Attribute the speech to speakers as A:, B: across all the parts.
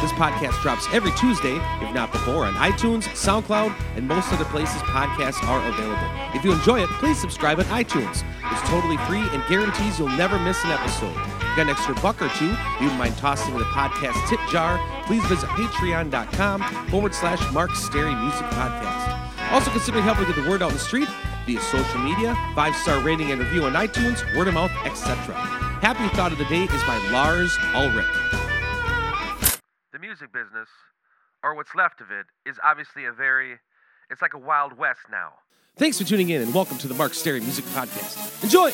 A: This podcast drops every Tuesday, if not before, on iTunes, SoundCloud, and most other places podcasts are available. If you enjoy it, please subscribe on iTunes. It's totally free and guarantees you'll never miss an episode. Got an extra buck or two, you mind tossing in the podcast tip jar, please visit patreon.com forward slash Mark Stary Music Podcast. Also consider helping get the word out in the street via social media, five-star rating and review on iTunes, word of mouth, etc. Happy Thought of the Day is by Lars Ulrich.
B: Music business, or what's left of it, is obviously a very, it's like a Wild West now.
A: Thanks for tuning in and welcome to the Mark Stary Music Podcast. Enjoy!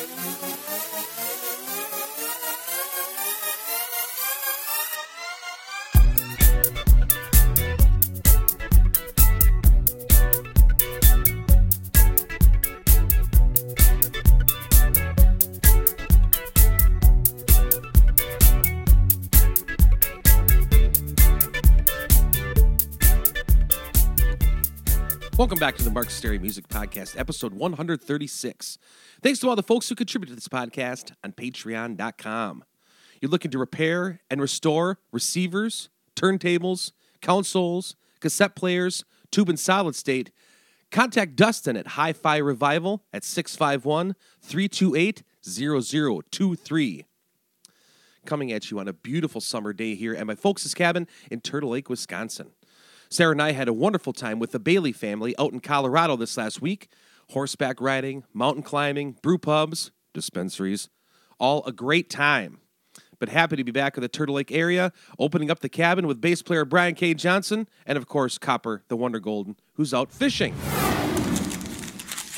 A: Welcome back to the Mark Stary Music Podcast, episode 136. Thanks to all the folks who contribute to this podcast on patreon.com. You're looking to repair and restore receivers, turntables, consoles, cassette players, tube and solid state. Contact Dustin at Hi Fi Revival at 651 328 0023 coming at you on a beautiful summer day here at my folks' cabin in Turtle Lake, Wisconsin. Sarah and I had a wonderful time with the Bailey family out in Colorado this last week. Horseback riding, mountain climbing, brew pubs, dispensaries. All a great time. But happy to be back in the Turtle Lake area, opening up the cabin with bass player Brian K. Johnson, and of course, Copper, the Wonder Golden, who's out fishing.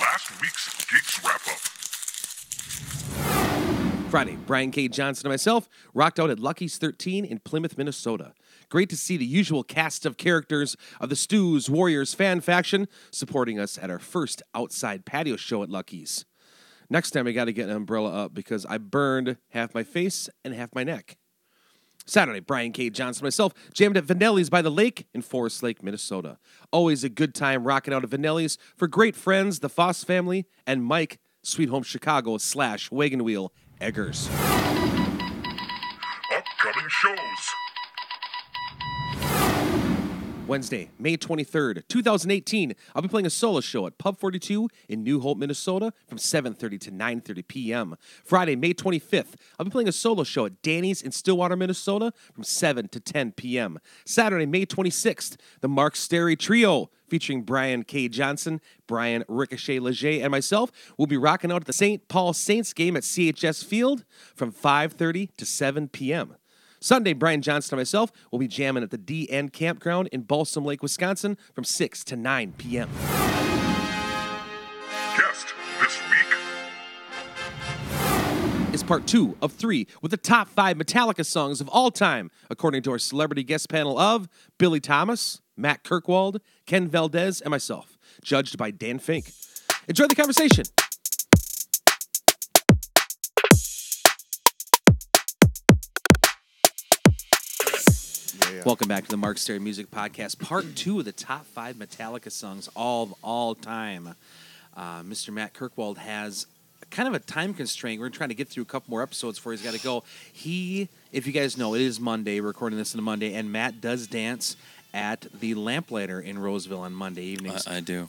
C: Last week's Geeks Wrap Up.
A: Friday, Brian K. Johnson and myself rocked out at Lucky's 13 in Plymouth, Minnesota. Great to see the usual cast of characters of the Stews Warriors fan faction supporting us at our first outside patio show at Lucky's. Next time, I got to get an umbrella up because I burned half my face and half my neck. Saturday, Brian K. Johnson myself jammed at Vanelli's by the lake in Forest Lake, Minnesota. Always a good time rocking out at Vanelli's for great friends, the Foss family, and Mike, Sweet Home Chicago slash Wagon Wheel Eggers.
C: Upcoming shows.
A: Wednesday, May 23rd, 2018, I'll be playing a solo show at Pub 42 in New Hope, Minnesota from 7:30 to 9:30 p.m. Friday, May 25th, I'll be playing a solo show at Danny's in Stillwater, Minnesota from 7 to 10 p.m. Saturday, May 26th, the Mark Stary Trio featuring Brian K. Johnson, Brian Ricochet Leger, and myself will be rocking out at the St. Paul Saints game at CHS Field from 5:30 to 7 p.m. Sunday, Brian Johnson and myself will be jamming at the DN Campground in Balsam Lake, Wisconsin from 6 to 9 p.m.
C: Guest this week.
A: is part two of three with the top five Metallica songs of all time, according to our celebrity guest panel of Billy Thomas, Matt Kirkwald, Ken Valdez, and myself, judged by Dan Fink. Enjoy the conversation. Welcome back to the Mark Stary Music Podcast, part two of the top five Metallica songs all of all time. Uh, Mr. Matt Kirkwald has kind of a time constraint. We're trying to get through a couple more episodes before he's got to go. He, if you guys know, it is Monday, recording this on a Monday, and Matt does dance at the Lamplighter in Roseville on Monday evenings.
D: I, I do.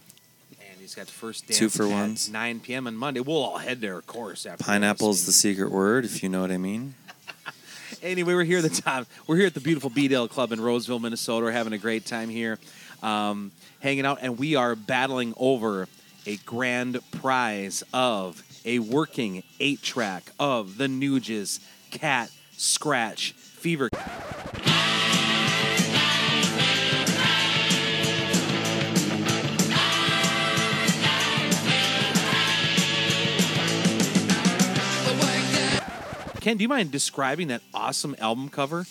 A: and he's got the first dance
D: Two for
A: at
D: ones.
A: 9 p.m. on Monday. We'll all head there, of course. After
D: Pineapple's the secret word, if you know what I mean.
A: Anyway, we're here at the top. We're here at the beautiful Beedale Club in Roseville, Minnesota. We're having a great time here, um, hanging out, and we are battling over a grand prize of a working eight-track of the Nuges Cat Scratch Fever. Ken, do you mind describing that awesome album cover?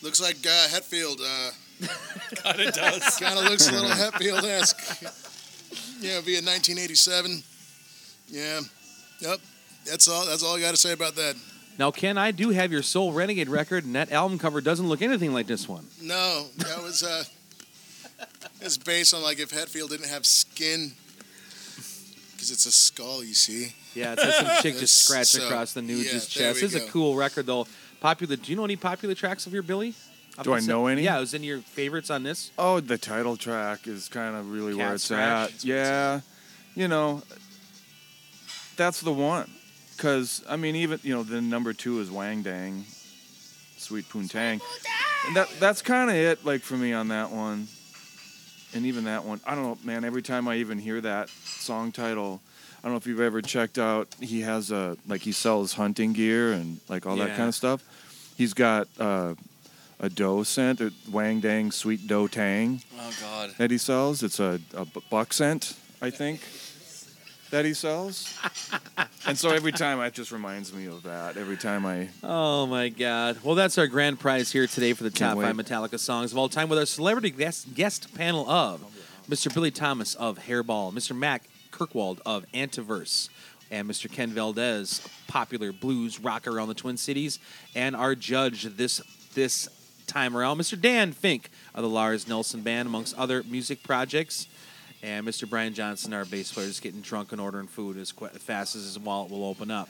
E: Looks like uh, Hetfield. Uh,
D: God, it does.
E: kind of looks a little Hetfield esque. Yeah, via 1987. Yeah. Yep. That's all. That's all I got to say about that.
A: Now, Ken, I do have your Soul Renegade record, and that album cover doesn't look anything like this one.
E: No, that was uh, it's based on like if Hetfield didn't have skin, because it's a skull, you see.
A: Yeah, it's like some chick just scratched
E: so-
A: across the Nuge's
E: yeah, there
A: chest.
E: we
A: It's a cool record, though. Popular. Do you know any popular tracks of your Billy? Off
F: Do
A: the
F: I
A: set?
F: know any?
A: Yeah, it was in your favorites on this.
F: Oh, the title track is kind of really where it's
A: Scratch.
F: at. Yeah, you know, that's the one. Cause I mean, even you know, the number two is Wang Dang, Sweet Poontang, and that that's kind of it. Like for me on that one, and even that one, I don't know, man. Every time I even hear that song title, I don't know if you've ever checked out. He has a like he sells hunting gear and like all that
A: Yeah.
F: kind of stuff. He's got uh, a dough scent, a Wang Dang Sweet Dough Tang
D: Oh God.
F: that he sells. It's a, a bu- buck scent, I think, that he sells. and so every time it just reminds me of that. Every time I
A: Oh my God! Well, that's our grand prize here today for the top five. Metallica songs of all time with our celebrity guest, guest panel of Mr. Billy Thomas of Hairball, Mr. Mac Kirkwald of Antiverse, and Mr. Ken Valdez, popular blues rocker around the Twin Cities, and our judge this this time around, Mr. Dan Fink of the Lars Nelson Band, amongst other music projects. And Mr. Brian Johnson, our bass player, is getting drunk and ordering food as qu- fast as his wallet will open up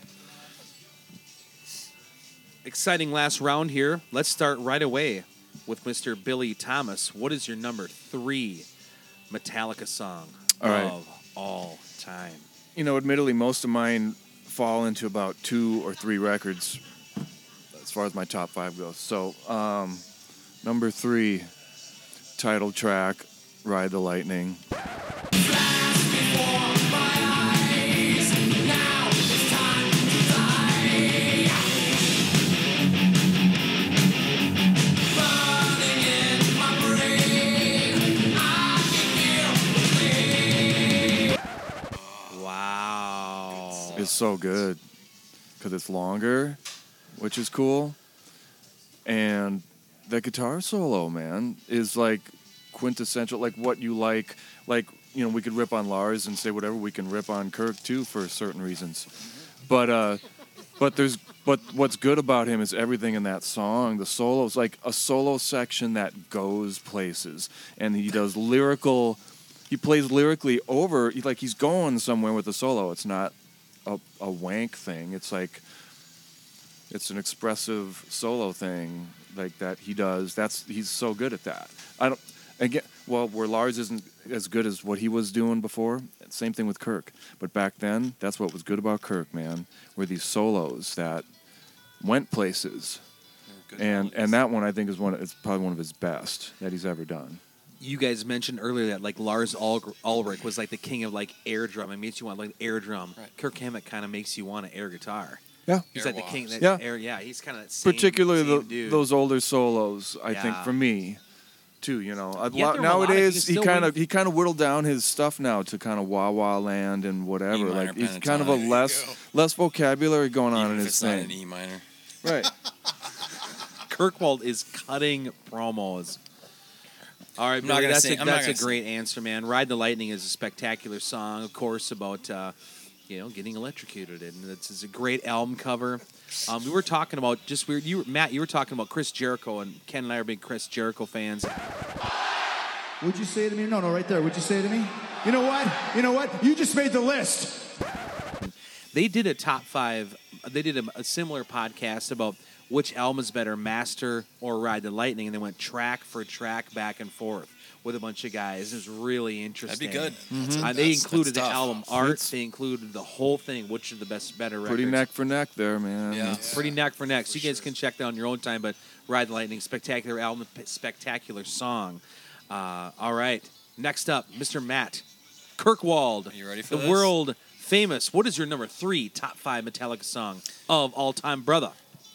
A: exciting last round here. Let's start right away with Mr. Billy Thomas. What is your number three Metallica song
F: All right.
A: All time?
F: you know, admittedly, most of mine fall into about two or three records as far as my top five goes. So, um, number three, title track, Ride the Lightning. So good because it's longer, which is cool. And the guitar solo, man, is like quintessential, like what you like. Like, you know, we could rip on Lars and say whatever, we can rip on Kirk too for certain reasons. But, uh, but there's, but what's good about him is everything in that song. The solos, like a solo section that goes places, and he does lyrical. He plays lyrically over, like he's going somewhere with the solo. It's not a, a wank thing. It's like it's an expressive solo thing like that he does. That's he's so good at that. I don't again. Well, where Lars isn't as good as what he was doing before. Same thing with Kirk. But back then, that's what was good about Kirk, man. Were these solos that went places. And and that one I think is one. It's probably one of his best that he's ever done.
A: You guys mentioned earlier that like Lars Ul- Ulrich was like the king of like air drum. It makes you want like air drum.
D: Right.
A: Kirk Hammett kind of makes you want an air guitar.
F: Yeah.
A: He's
D: Air
A: like the king.
D: walks.
A: That
F: Yeah.
A: Air, yeah. He's kind of that same,
F: Particularly
A: same
F: the,
A: dude.
F: those older solos, I think for me, too. You know, a
A: Yeah,
F: lot,
A: there were a lot of- you
F: nowadays he kind of he kind of whittled down his stuff now to kind of wah wah land and whatever.
D: E
F: like he's kind of a
D: pentatonic. There you
F: less less vocabulary going on
D: Even
F: in
D: if
F: his
D: it's not an
F: thing.
D: E minor.
F: Right.
A: Kirkwald is cutting promos. All right,
D: I'm not
A: Billy, that's,
D: sing-
A: a,
D: I'm not
A: that's a
D: gonna
A: great answer, man. Ride the Lightning is a spectacular song, of course, about uh, you know getting electrocuted, and it's, it's a great album cover. Um, we were talking about just weird. You, were- Matt, you were talking about Chris Jericho, and Ken and I are big Chris Jericho fans.
G: Would you say to me? No, no, right there. Would you say to me? You know what? You know what? You just made the list.
A: They did a top five. They did a, a similar podcast about which album is better, Master or Ride the Lightning, and they went track for track, back and forth with a bunch of guys. It was really interesting.
D: That'd be good.
E: That's-
A: Uh, they
E: that's-
A: included the
D: tough.
A: album art.
F: It's-
A: They included the whole thing. Which are the best, better records?
F: Pretty neck for neck there, man.
D: Yeah.
F: It's-
A: Pretty neck for neck. So you guys can check that on your own time. But Ride the Lightning, spectacular album, spectacular song. Uh, all right. Next up, Mr. Matt Kirkwald.
D: Are you ready for
A: the
D: this?
A: world famous? What is your number three top five Metallica song of all time, brother?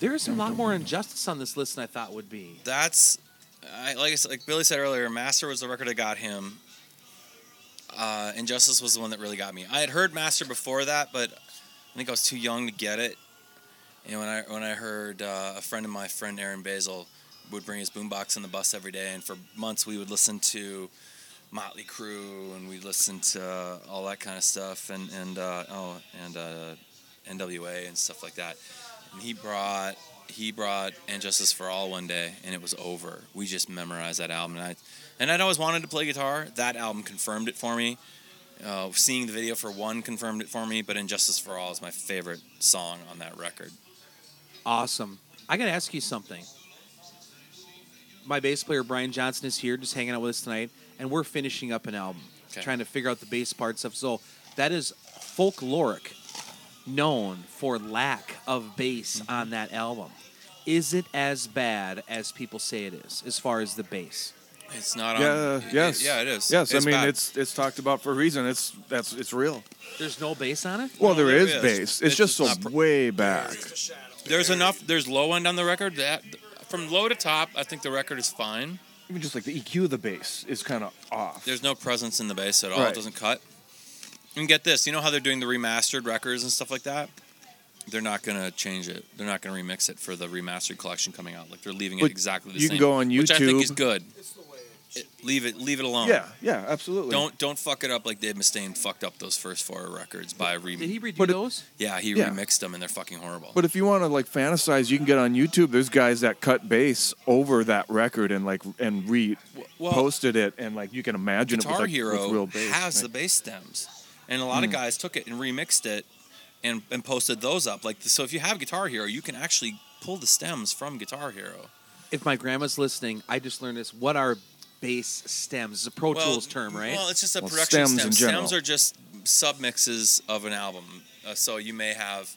A: There's a lot more injustice on this list than I thought would be.
D: That's I, like I like Billy said earlier. Master was the record that got him. Uh, And Justice was the one that really got me. I had heard Master before that, but I think I was too young to get it. And when I when I heard uh, a friend of my friend Aaron Basil would bring his boombox in the bus every day, and for months we would listen to Motley Crue and we listened to uh, all that kind of stuff, and and uh, oh and uh, NWA and stuff like that. And he brought he brought And Justice for All one day, and it was over. We just memorized that album, and I and I'd always wanted to play guitar. That album confirmed it for me. Uh, seeing the video for one confirmed it for me, but And Justice for All is my favorite song on that record.
A: Awesome. I got to ask you something. My bass player Brian Johnson is here, just hanging out with us tonight, and we're finishing up an album,
D: Okay.
A: trying to figure out the bass parts of. So that is folkloric, known for lack of bass
D: Mm-hmm.
A: on that album. Is it as bad as people say it is, as far as the bass?
D: It's not
F: Yeah.
D: on. it-
F: yes.
D: yeah, it is.
F: Yes. I mean,
D: bad.
F: it's it's talked about for a reason. It's that's it's real.
A: There's no bass on it.
F: Well,
D: No,
F: there
D: there
F: is
D: is.
F: bass. It's,
D: It's
F: just so
D: pr-
F: way back.
D: there's enough. There's low end on the record that from low to top, I think the record is fine.
F: Even just like the EQ of the bass is kind of off.
D: There's no presence in the bass at all.
F: Right.
D: It doesn't cut. And get this, you know how they're doing the remastered records and stuff like that? They're not gonna change it. They're not gonna remix it for the remastered collection coming out. Like they're leaving it
F: But
D: exactly the
F: you
D: same.
F: can go on YouTube.
D: which I think is good. It- leave it, leave it alone.
F: yeah. Yeah. Absolutely.
D: Don't don't fuck it up like Dave Mustaine fucked up those first four records by re.
A: Did he redo
F: But it-
A: those?
D: yeah, he
F: Yeah.
D: remixed them and they're fucking horrible.
F: But if you want to like fantasize, you can get on YouTube. There's guys that cut bass over that record and like and re
D: well,
F: posted it, and like you can imagine it
D: Guitar
F: with, like,
D: Hero
F: with real bass.
D: has
F: right?
D: the bass stems, and a lot of
F: Hmm.
D: guys took it and remixed it, and and posted those up. Like so, if you have Guitar Hero, you can actually pull the stems from Guitar Hero.
A: If my grandma's listening, I just learned this. What are bass stems? It's a Pro Tools term, right?
D: Well, it's just a
F: Well,
D: production
F: stems
D: stem.
F: in general.
D: Stems are just submixes of an album. Uh, so you may have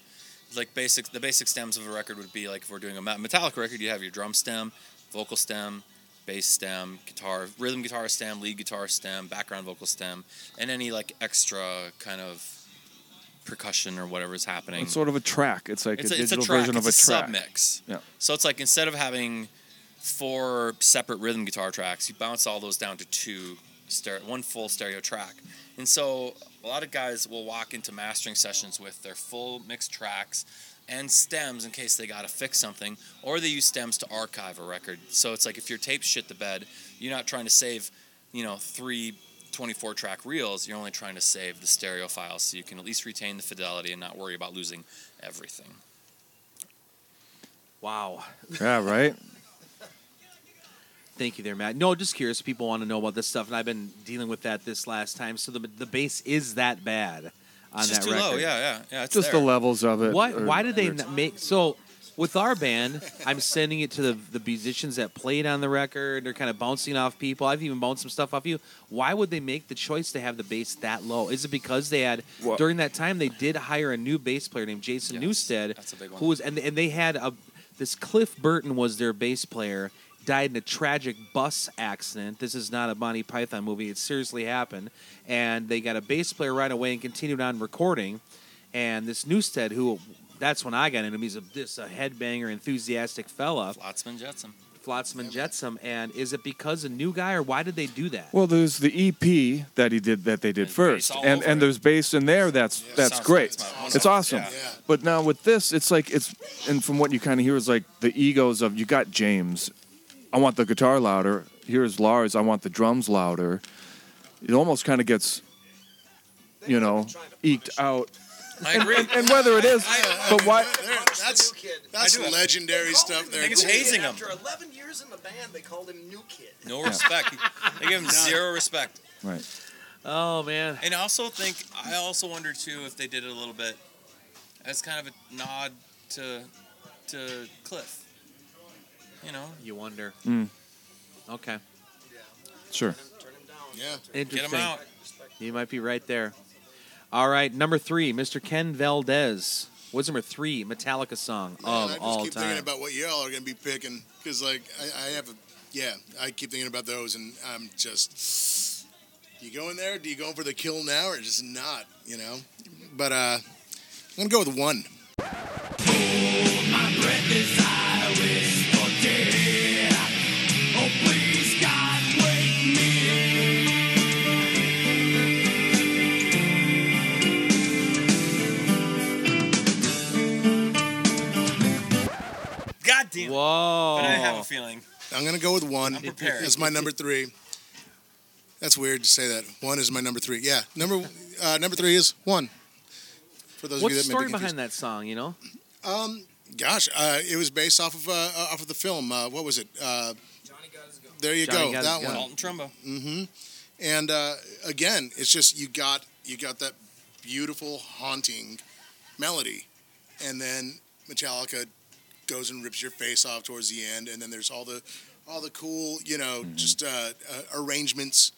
D: like basic the basic stems of a record would be like if we're doing a Me- Metallica record, you have your drum stem, vocal stem, bass stem, guitar, rhythm guitar stem, lead guitar stem, background vocal stem, and any like extra kind of percussion or whatever is happening.
F: It's sort of a track. It's like
D: It's
F: a
D: a, it's a
F: digital
D: track.
F: version of a
D: it's a
F: track.
D: submix.
F: Yeah.
D: So it's like instead of having four separate rhythm guitar tracks, you bounce all those down to two, stereo, one full stereo track. And so a lot of guys will walk into mastering sessions with their full mixed tracks and stems in case they got to fix something, or they use stems to archive a record. So it's like if your tape's shit the bed, you're not trying to save, you know, three 24 track reels, you're only trying to save the stereo files so you can at least retain the fidelity and not worry about losing everything.
A: wow.
F: Yeah. Right.
A: Thank you there, Matt. No, just curious. People want to know about this stuff, and I've been dealing with that this last time. So the the bass is that bad on
D: It's just
A: that
D: too
A: record.
D: low, yeah, yeah, yeah. It's
F: Just
D: there.
F: the levels of it.
A: What?
F: are-
A: Why did they not make so? With our band, I'm sending it to the the musicians that played on the record. They're kind of bouncing off people. I've even bounced some stuff off you. Why would they make the choice to have the bass that low? Is it because they had
F: Well-
A: during that time they did hire a new bass player named Jason
D: Yes,
A: Newsted,
D: that's a big one.
A: who was and and they had a this Cliff Burton was their bass player. Died in a tragic bus accident. This is not a Monty Python movie. It seriously happened, and they got a bass player right away and continued on recording. And this Newsted, who that's when I got into him. He's a this a headbanger, enthusiastic fella,
D: Flotsam Jetsam.
A: Flotsam and Jetsam. And is it because a new guy, or why did they do that?
F: Well, there's the EP that he did that they did
D: There's
F: first,
D: bass all
F: and
D: over
F: and
D: it.
F: there's bass in there. That's that's
D: Sounds-
F: great.
D: it's my-
F: It's awesome.
D: Yeah.
E: Yeah.
F: But now with this, it's like it's and from what you kind of hear is like the egos of you got James. I want the guitar louder. Here's Lars. I want the drums louder. It almost kind of gets, you know, eked out.
D: I agree.
F: And, and whether it is, but why?
E: That's that's legendary stuff there.
D: think it's hazing him.
H: After 11 years in the band, they called him New Kid.
D: No respect. they give him zero respect.
F: Right.
A: Oh man,
D: And I also think I also wonder too if they did it a little bit as kind of a nod to to Cliff. You know,
A: you wonder.
F: Mm.
A: Okay,
F: Sure.
H: Turn him down.
E: Yeah.
D: get
A: interesting.
D: him out.
A: You might be right there. All right, number three, Mr. Ken Valdez. What's number three? Metallica song
E: Man,
A: of
E: I just
A: all
E: keep
A: time.
E: thinking about what y'all are going to be picking because, like, I, I have a, yeah, I keep thinking about those, and I'm just, do you go in there? Do you go for the kill now or just not? You know, but uh, I'm gonna go with one.
A: Whoa.
D: But I have a feeling.
E: I'm gonna go with one.
D: I'm prepared.
E: That's my number three. That's weird to say that. One is my number three. Yeah, number uh, number three is one. For those
A: What's
E: of
A: the
E: you that
A: story
E: may be
A: behind that song? You know,
E: Um, gosh, uh, it was based off of uh, off of the film. Uh, what was it? Uh,
H: Johnny got his gun.
E: there you
A: Johnny
E: go.
A: Got His
E: That
A: Gun.
E: one.
D: Dalton Trumbo.
E: hmm And uh, again, it's just you got you got that beautiful haunting melody, and then Metallica goes and rips your face off towards the end, and then there's all the all the cool you know just uh, uh, arrangements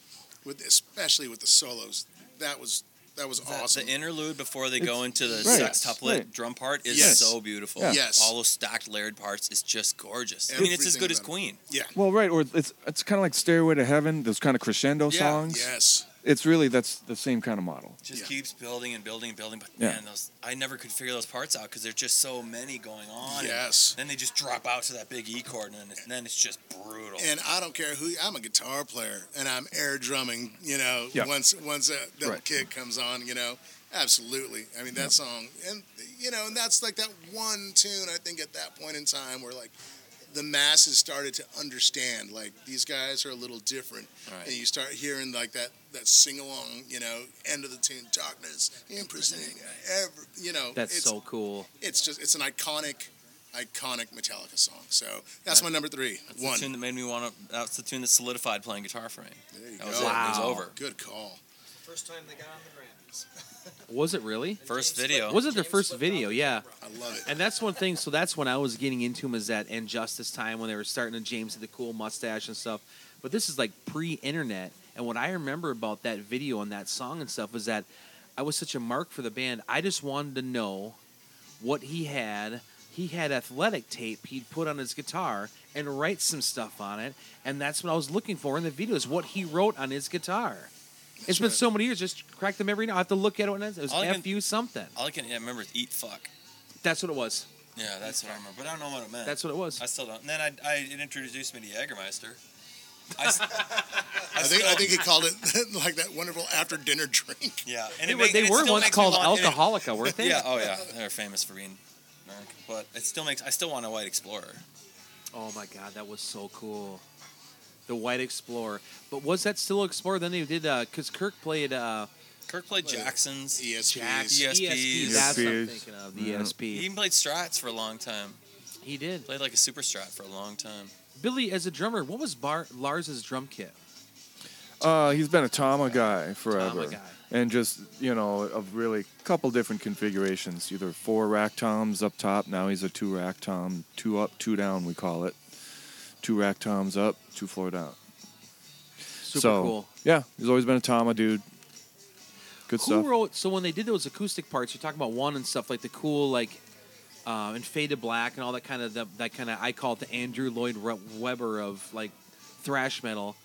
E: with especially with the solos. That was that was
D: That-
E: awesome.
D: The interlude before they go into the
F: right,
D: sextuplet
F: right.
D: drum part is
E: Yes.
D: so beautiful.
F: Yeah.
E: Yes.
D: All those stacked layered parts is just gorgeous. I mean, it's as good as
E: about it.
D: Queen.
E: yeah.
F: Well, right, or it's it's kind of like Stairway to Heaven. Those kind of crescendo
D: Yeah.
F: songs.
E: Yes.
F: It's really that's the same kind of model.
D: Just
E: Yeah.
D: keeps building and building and building. But
F: Yeah.
D: man, those I never could figure those parts out because there's just so many going on. and
E: Yes.
D: then they just drop out to that big E chord, and then it's, then it's just brutal.
E: And I don't care who I'm a guitar player and I'm air drumming, you know,
F: Yeah.
E: once once that double
F: Right.
E: kick comes on, you know. Absolutely. I mean that song and you know, and that's like that one tune I think at that point in time where like the masses started to understand like these guys are a little different
D: Right.
E: and you start hearing like that that sing along you know end of the tune darkness imprisoning ever you know
A: that's
E: it's,
A: so cool.
E: it's just it's an iconic iconic Metallica song so that's my number three
D: That's
E: one
D: the tune that made me want to. That's the tune that solidified playing guitar for me.
E: there you
D: That
E: go
D: was it. It was
A: Wow.
D: over.
E: good call
H: First time they got on the Grammys.
A: Was it really?
D: First
H: James
D: video.
H: Slick-
A: Was it their first video?
H: Rock.
A: Yeah.
E: I love it
A: And that's one thing. So that's when I was getting into him is that and Justice time when they were starting to James had the cool mustache and stuff. But this is like pre-internet. And what I remember about that video and that song and stuff was that I was such a mark for the band. I just wanted to know what he had. He had athletic tape he'd put on his guitar and write some stuff on it. And that's what I was looking for in the video is what he wrote on his guitar. It's been so many years. Just crack them every now. I have to look at it. And it was
D: All I can-
A: F you something.
D: All I can yeah, remember is eat fuck.
A: That's what it was.
D: Yeah, that's what I remember. But I don't know what it meant.
A: That's what it was.
D: I still don't. And then I, I it introduced me to Jägermeister. I, s- I
E: I think
D: still-
E: I think he called it like that wonderful after dinner drink.
D: Yeah, and
A: They
D: it
A: were,
D: make-
A: they
D: and it
A: were
D: still
A: once
D: makes me
A: called
D: want- and it-
A: Alcoholica, weren't they?
D: Yeah, oh yeah, they're famous for being American. But it still makes. I still want a White Explorer.
A: Oh my god, that was so cool. The White Explorer. But was that still Explorer? Then they did because Kirk played uh,
D: Kirk played Jackson's.
E: ESPs.
A: Jack
D: ESPs.
A: ESP. That's what I'm thinking of. The
F: Yeah.
D: He even played Strats for a long time.
A: He did.
D: Played like a super Strat for a long time.
A: Billy, as a drummer, what was Bar- Lars's drum kit?
F: Uh, he's been a Tama guy forever,
A: guy.
F: and just you know, of really couple different configurations. Either four rack toms up top. Now he's a two rack tom, two up, two down. We call it. Two rack toms up, two floor down.
A: Super
F: so,
A: cool.
F: Yeah, he's always been a Tama dude. Good
A: Who
F: stuff.
A: wrote? So when they did those acoustic parts, you're talking about one and stuff like the cool like. Uh, and Fade to Black and all that kind of that, that kind of I call it the Andrew Lloyd Webber of like thrash metal.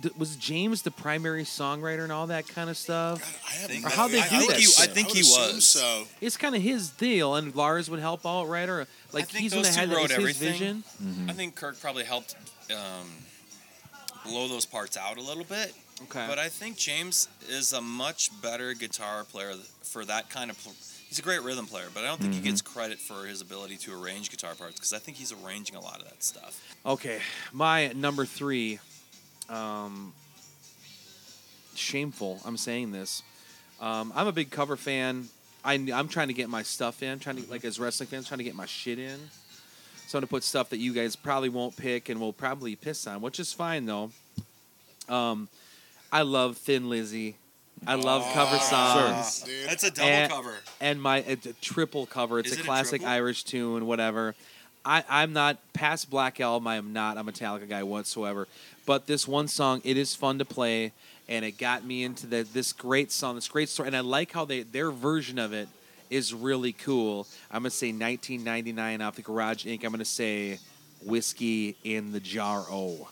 A: D- Was James the primary songwriter and all that kind of stuff?
E: I have
D: Think
E: no
A: Or how'd they
D: I
A: do
D: think
A: that
D: he, I think
E: would
D: he was.
E: So
A: It's kind of his deal, and Lars would help out, right? Or like
D: think
A: he's the one
D: those
A: that
D: two wrote
A: it's his
D: everything.
A: vision.
D: I think Kirk probably helped um, blow those parts out a little bit.
A: Okay,
D: But I think James is a much better guitar player for that kind of. Pl- he's a great rhythm player, but I don't think he gets credit for his ability to arrange guitar parts because I think he's arranging a lot of that stuff.
A: okay, my number three. Um, shameful. I'm saying this. Um, I'm a big cover fan. I, I'm trying to get my stuff in. Trying to like as wrestling fans, trying to get my shit in. So I'm gonna put stuff that you guys probably won't pick and will probably piss on, which is fine though. Um, I love Thin Lizzy. I love cover songs.
E: dude,
D: That's a double
A: And-
D: cover.
A: and my it's a triple cover. It's
D: Is
A: a
D: it
A: classic
D: triple?
A: Irish tune, whatever. I, I'm not past Black Album. I am not a Metallica guy whatsoever. But this one song, it is fun to play, and it got me into the, this great song, this great story. And I like how they their version of it is really cool. I'm gonna say 1999 off the Garage Inc. I'm gonna say whiskey in the jar. Oh,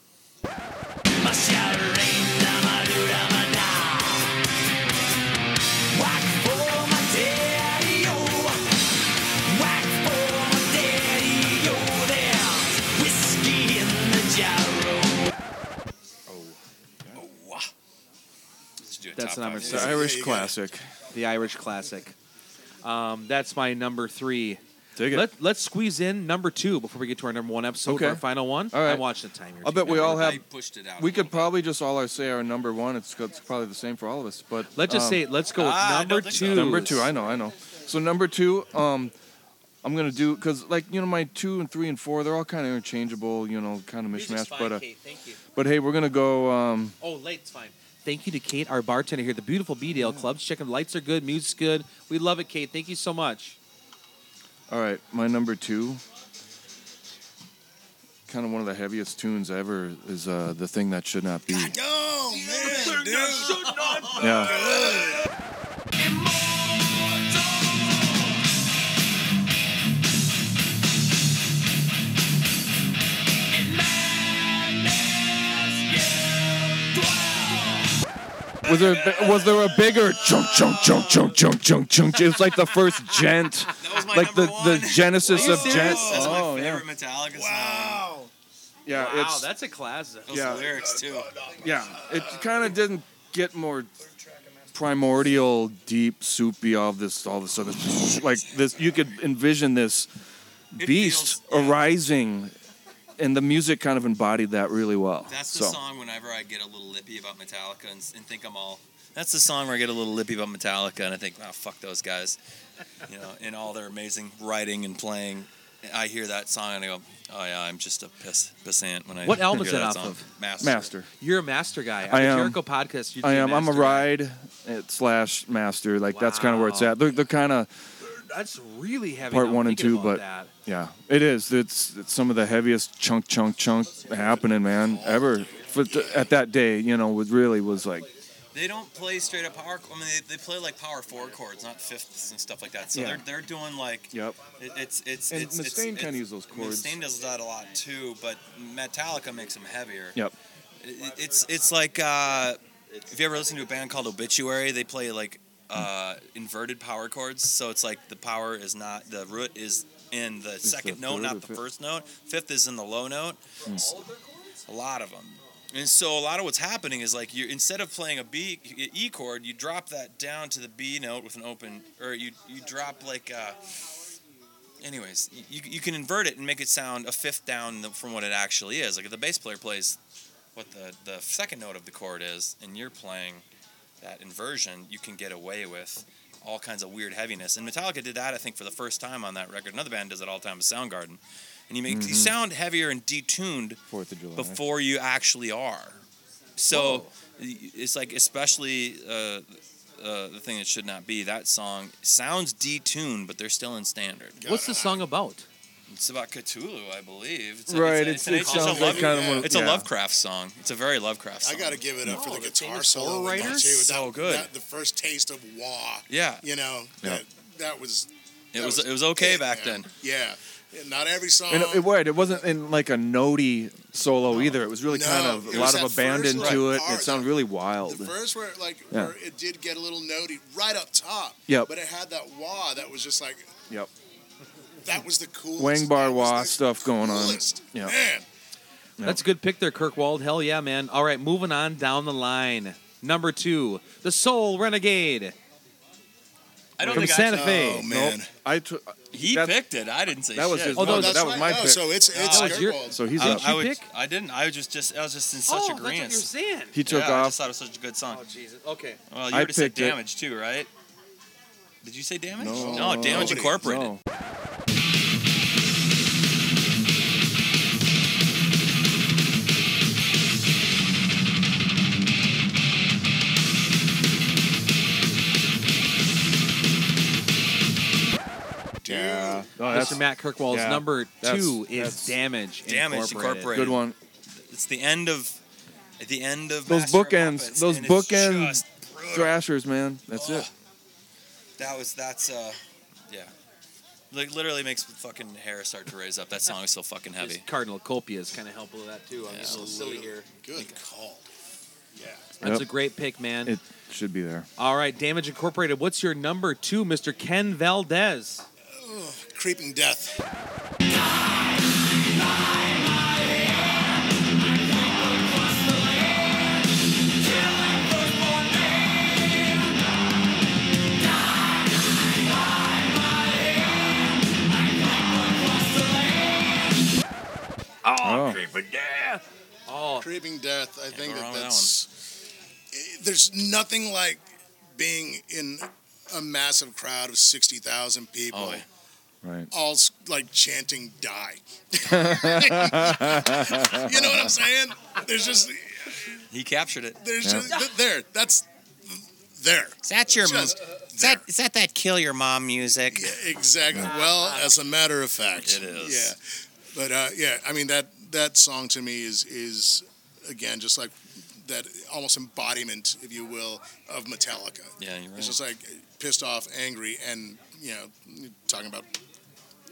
A: That's
D: top
A: number
D: five.
A: two.
F: The
E: Yeah,
F: Irish
E: you got it.
F: classic.
A: The Irish classic. Um, that's my number three.
F: Dig it.
A: Let, let's squeeze in number two before we get to our number one episode,
F: Okay.
A: our final one.
F: All right.
A: I'm watching the time here.
F: I'll bet we all have.
D: I pushed it out.
F: We
D: a
F: could
D: little
F: probably just all say our number one. It's, it's probably the same for all of us. But
A: Let's just
F: um,
A: say, let's go with
D: Ah, I
A: number
D: don't think so.
A: two.
F: number two. I know, I know. So number two, um, I'm gonna do because like you know my two and three and four, they're all kind of interchangeable. You know, kind of mishmash. But uh,
A: Thank you.
F: but hey, we're gonna go. Um,
A: Oh, late's fine. Thank you to Kate, our bartender here at the beautiful BDL Club. Check them. Lights are good. Music's good. We love it, Kate. Thank you so much.
F: all right, my number two. Kind of one of the heaviest tunes ever is uh, the thing that should not be.
E: Oh man, dude.
F: Yeah. Was there was there a bigger chunk chunk chunk chunk chunk chunk chunk? It's like the first djent,
D: That was my
F: like the
D: number
F: the genesis of djent.
A: serious?
D: That's
F: Oh
D: my
F: yeah,
D: favorite Metallica song.
E: Wow.
F: yeah.
A: wow,
F: It's
A: that's a classic.
D: Those
F: Yeah.
D: lyrics too.
F: yeah. It kind of didn't get more primordial, deep, soupy. All this, all this other, like this. You could envision this beast
D: feels- yeah.
F: arising, and the music kind of embodied that really well.
D: That's the
F: so,
D: song whenever I get a little lippy about Metallica and, and think I'm all. That's the song where I get a little lippy about Metallica and I think, oh, fuck those guys. You know, in all their amazing writing and playing. I hear that song and I go, oh, yeah, I'm just a piss, pissant when I
A: What album is
D: hear
A: that off
D: song.
A: of?
D: Master.
F: Master.
A: You're a master guy. On
F: I am.
A: Jericho podcast. You'd
F: I am. I'm a
A: master guy.
F: ride uh, slash master. Like that's kind of where it's at. They're, they're kind of
A: That's really heavy.
F: Part one and two, but-
A: that.
F: yeah. It is. It's, it's some of the heaviest chunk chunk chunk happening, man, ever. For th- at that day, you know, it really was like
D: They don't play straight up power. I mean, they, they play like power four chords, not fifths and stuff like that. So
F: Yeah.
D: they're they're doing like
F: Yep.
D: it, it's it's
F: And
D: it's, it's
F: Mustaine kinda
D: it's-
F: use those
D: I mean,
F: chords.
D: Mustaine does that a lot too, but Metallica makes them heavier.
F: Yep.
D: It- It's it's like uh, if you ever listen to a band called Obituary, they play like uh, inverted power chords. So it's like the power is not the root is in the second
F: the
D: note, not the
F: fifth?
D: first note. Fifth is in the low note. a lot of them. And so a lot of what's happening is like you instead of playing a B E chord, you drop that down to the B note with an open, or you you drop like. Uh, anyways, you, you can invert it and make it sound a fifth down from what it actually is. Like if the bass player plays what the, the second note of the chord is, and you're playing that inversion, you can get away with all kinds of weird heaviness. And Metallica did that, I think, for the first time on that record. Another band does it all the time, is Soundgarden. And you make you sound heavier and detuned
F: Fourth of July.
D: before you actually are. So y- it's like, especially uh, uh, the thing that should not be. That song sounds detuned, but they're still in standard.
A: What's the song about?
D: It's about Cthulhu, I believe. It's
F: Right,
D: It's,
F: it's- it
D: it's,
F: sounds
D: a
F: like
D: love,
F: kind of one of-
D: it's a. Lovecraft song. It's a very Lovecraft song.
E: I got to give it up for
A: Oh,
E: the
A: the
E: guitar solo
A: horror
E: in that
A: writers?
E: too.
D: Oh,
E: so
D: good.
E: that- the first taste of wah.
D: Yeah.
E: You know,
F: Yeah.
E: that, that was.
D: It
E: that
D: was it was okay
E: it,
D: back
E: man.
D: then.
E: Yeah. Not every song.
F: And it, it, right, it wasn't in like a notey solo either. It was really
E: No,
F: kind of a lot of
E: that
F: abandon
E: first,
F: to
E: like,
F: it.
E: part,
F: It sounded really wild.
E: The first where like
F: Yeah.
E: where it did get a little notey right up top.
F: Yep.
E: But it had that wah that was just like
F: Yep.
E: That was the coolest.
F: Wang bar wah stuff going on.
E: coolest.
F: Yeah.
E: Man.
F: Yep.
A: That's a good pick there, Kirkwald. Hell yeah, man. All right, moving on down the line. Number two, the Soul Renegade
D: I don't
A: from
D: think
A: Santa
D: I,
A: Fe.
E: Oh man.
F: I took.
D: he
F: that-
D: picked it. I didn't say
F: that was
D: shit.
F: his-
A: Oh,
F: no,
A: that was-
F: that was my
E: right.
F: pick.
E: Oh, so it's it's oh,
A: that was your-
E: Kirkwald.
F: So he's
D: I,
F: up.
D: I,
A: you
D: would,
A: pick?
D: I didn't. I was just just I was just in such
A: oh, that's what
D: agreement.
A: you're saying.
F: He took
D: yeah, I
F: off.
D: just thought it was such a good song.
A: Oh, Jesus. Okay.
D: Well, you
F: I
D: already said
F: picked it.
D: damage too, right? Did you say damage?
F: No.
D: no damage
E: Nobody.
D: incorporated.
F: No. Yeah. No, that's
A: Mr. Matt Kirkwald's
F: yeah,
A: number
F: that's-
A: two is
F: that's-
A: Damage
D: Damage Incorporated.
F: good one.
D: It's the end of at the end of
F: Those
D: Master of
F: bookends,
D: Puppets,
F: those
D: and it's
F: bookend
D: just brutal.
F: Thrashers, man. That's it.
D: That was that's uh yeah. Like literally makes the fucking hair start to raise up. That song is so fucking
A: This
D: heavy.
A: Cardinal Copia is kind of helpful with that too. I'm
D: Yeah.
A: just a little silly here.
E: Good call. Yeah.
A: That's
F: Yep.
A: a great pick, man.
F: It should be there.
A: All right, Damage Incorporated. What's your number two, Mr. Ken Valdez?
E: creeping death. Oh. oh, creeping death. Oh.
D: Creeping
E: death.
D: I think that
E: that's. That there's nothing like being in a massive crowd of 60,000 people.
D: Oh.
F: Right.
E: all like chanting "die." you know what I'm saying? There's just
D: He captured it.
E: there's
F: Yeah.
E: just th- there. That's there.
D: Is that your?
E: Just
D: is that is that that kill your mom music?
E: Yeah, exactly. Well, as a matter of fact,
D: It is.
E: Yeah, but uh, yeah, I mean that that song to me is is again just like that almost embodiment, if you will, of Metallica.
D: Yeah, you're right.
E: It's just like pissed off, angry, and you know talking about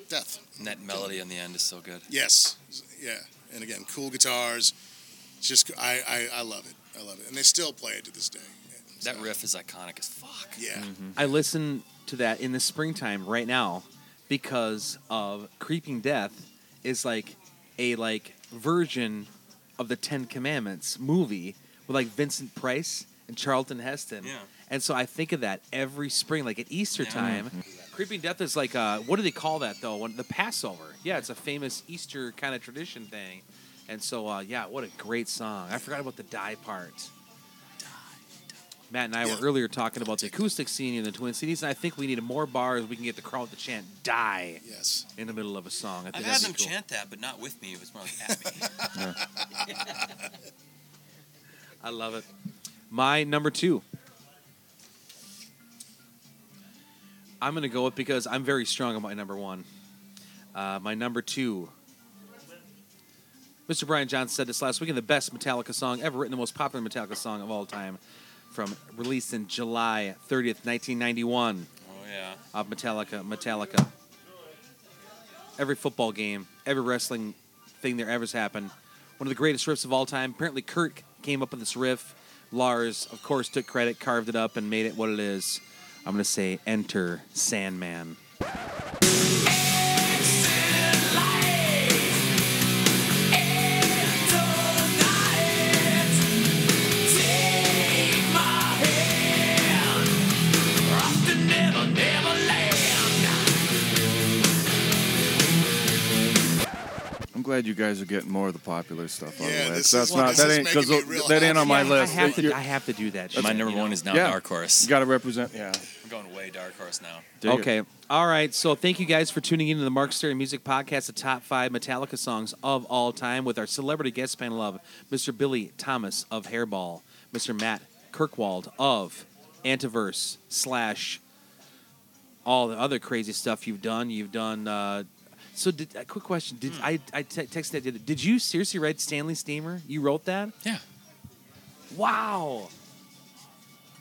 E: death.
D: And that melody in the end is so good.
E: Yes, yeah, and again, cool guitars. It's just I, I I love it. I love it, and they still play it to this day.
D: That riff is iconic as fuck.
E: Yeah. Mm-hmm.
A: I listen to that in the springtime right now because of Creeping Death is like a like version of the Ten Commandments movie with like Vincent Price and Charlton Heston.
D: Yeah.
A: And so I think of that every spring, like at Easter
D: Yeah.
A: time. Mm-hmm. Creeping Death is like uh, what do they call that though? When, the Passover. Yeah, it's a famous Easter kind of tradition thing. And so uh, yeah, what a great song. I forgot about the die part. Matt and I
E: Yeah.
A: were earlier talking about the acoustic scene in the Twin Cities, and I think we need more bars. We can get the crowd to chant "Die"
E: Yes.
A: in the middle of a song. I
D: I've
A: think
D: had
A: that'd
D: them
A: be cool.
D: chant that, but not with me. It was more like at me.
A: I love it. My number two. I'm going to go with because I'm very strong on my number one. Uh, my number two. Mr. Brian Johnson said this last week in the best Metallica song ever written, the most popular Metallica song of all time, from released in July 30th, 1991.
D: oh yeah.
A: of Metallica. Metallica. Every football game, every wrestling thing there ever's happened. One of the greatest riffs of all time. Apparently, Kirk came up with this riff. Lars, of course, took credit, carved it up, and made it what it is. I'm going to say Enter Sandman.
F: Glad you guys are getting more of the popular stuff on
E: Yeah,
F: the
E: this
F: list.
E: is-
F: That's not
E: this
F: that
E: is
F: ain't because that ain't on my.
A: Yeah,
F: list.
A: I have, to, I have to do that. shit,
D: My number
A: you know?
D: one is now
F: Yeah.
D: Dark Horse.
F: You got to represent. Yeah.
D: I'm going way Dark Horse now.
F: Dig it.
A: Okay. All right. So thank you guys for tuning in to the Mark Stary Music Podcast, the top five Metallica songs of all time, with our celebrity guest panel of Mr. Billy Thomas of Hairball, Mr. Matt Kirkwald of Antiverse slash all the other crazy stuff you've done. You've done. Uh, so, did, a quick question: Did I I te- texted that? Did, did you seriously write Stanley Steamer? You wrote that?
D: Yeah.
A: Wow.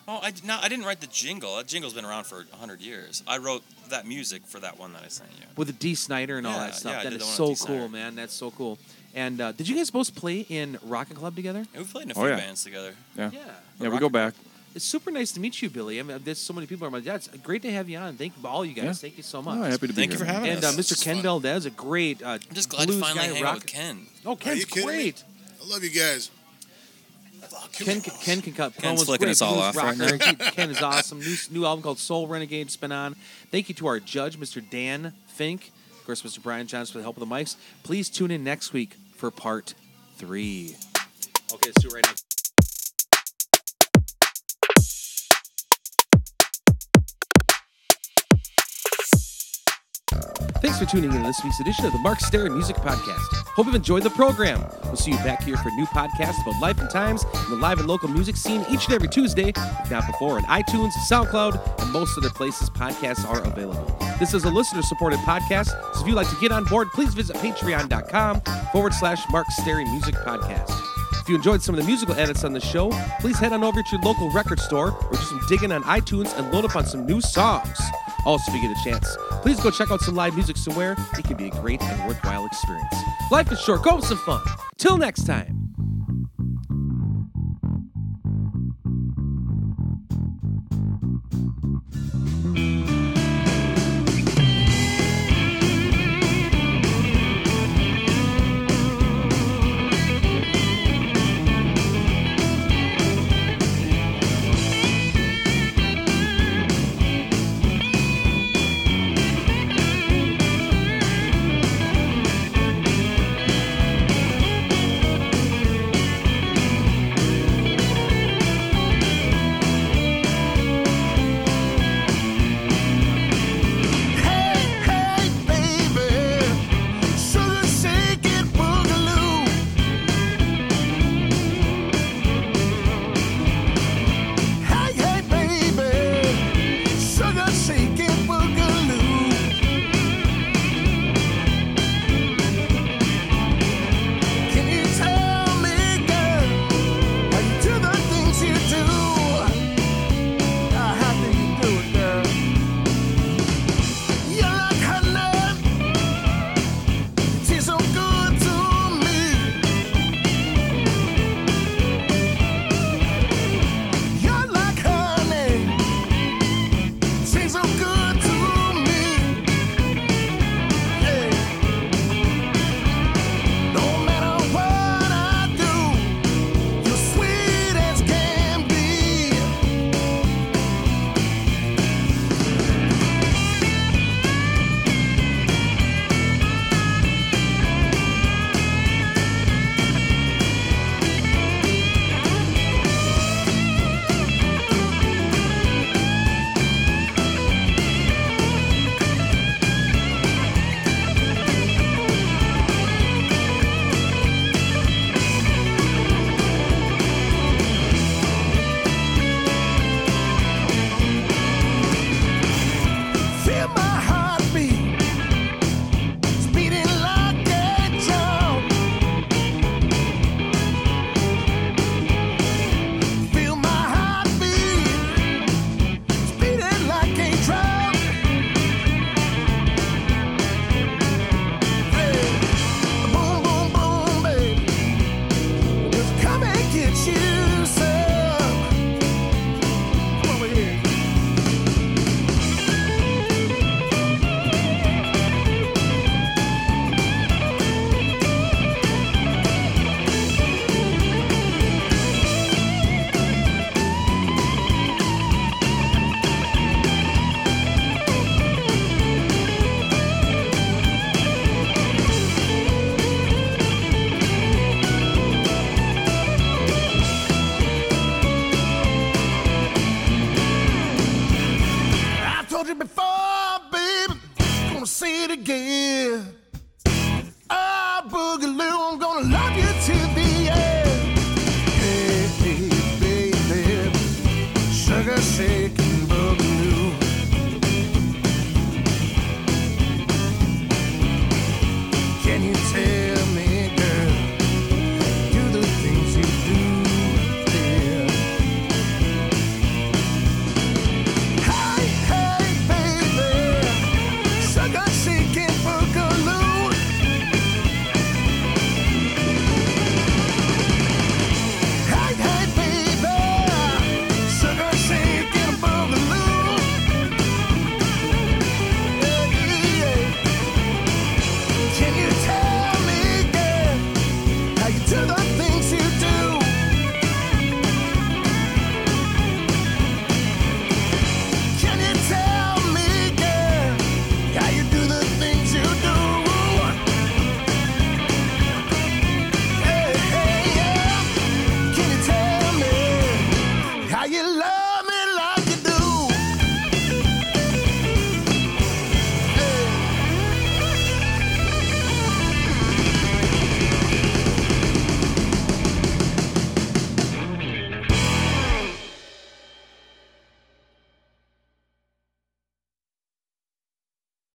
D: Oh, I, no, I didn't write the jingle. That jingle's been around for 100 years. I wrote that music for that one that I sent you.
A: with the Dee Snider and all
D: Yeah,
A: that stuff.
D: yeah, I
A: that
D: did
A: is
D: the one
A: so
D: with D.
A: cool,
D: Snyder.
A: man. That's so cool. And uh, did you guys both play in Rocket Club together?
D: And we played in a
F: Oh,
D: few
F: yeah.
D: bands together.
F: Yeah.
A: Yeah.
F: Yeah, we go back.
A: It's super nice to meet you, Billy. I mean, there's so many people. I'm like, yeah, it's great to have you on. Thank you, all you guys.
F: Yeah.
A: Thank you so much.
F: Oh, happy to be here.
D: Thank you for
F: man.
D: having
A: and uh. Mr.
E: It's
A: Ken
E: fun.
A: Valdez, a great uh,
D: I'm just glad to
A: blues
D: finally
A: guy,
D: hang
A: rock-
D: out with Ken.
A: Oh, Ken's
E: you kidding me?
A: great.
E: I love you guys.
A: Ken, can- Ken can cut
D: Ken's
A: promos.
D: flicking
A: great
D: us all
A: blues
D: off right
A: rocker. He- Ken is awesome. New new album called Soul Renegade's been on. Thank you to our judge, Mr. Dan Fink. Of course, Mr. Brian Johnson for the help of the mics. Please tune in next week for part three. Okay, let's do it right now. Thanks for tuning in to this week's edition of the Mark Stary Music Podcast. Hope you've enjoyed the program. We'll see you back here for new podcast about life and times in the live and local music scene each and every Tuesday, if not before, on iTunes, SoundCloud, and most other places podcasts are available. This is a listener supported podcast, so if you'd like to get on board, please visit patreon.com forward slash Mark Stary Music Podcast. If you enjoyed some of the musical edits on the show, please head on over to your local record store or do some digging on iTunes and load up on some new songs. Also, if you get a chance, please go check out some live music somewhere. It can be a great and worthwhile experience. Life is short. Go have some fun. Till next time.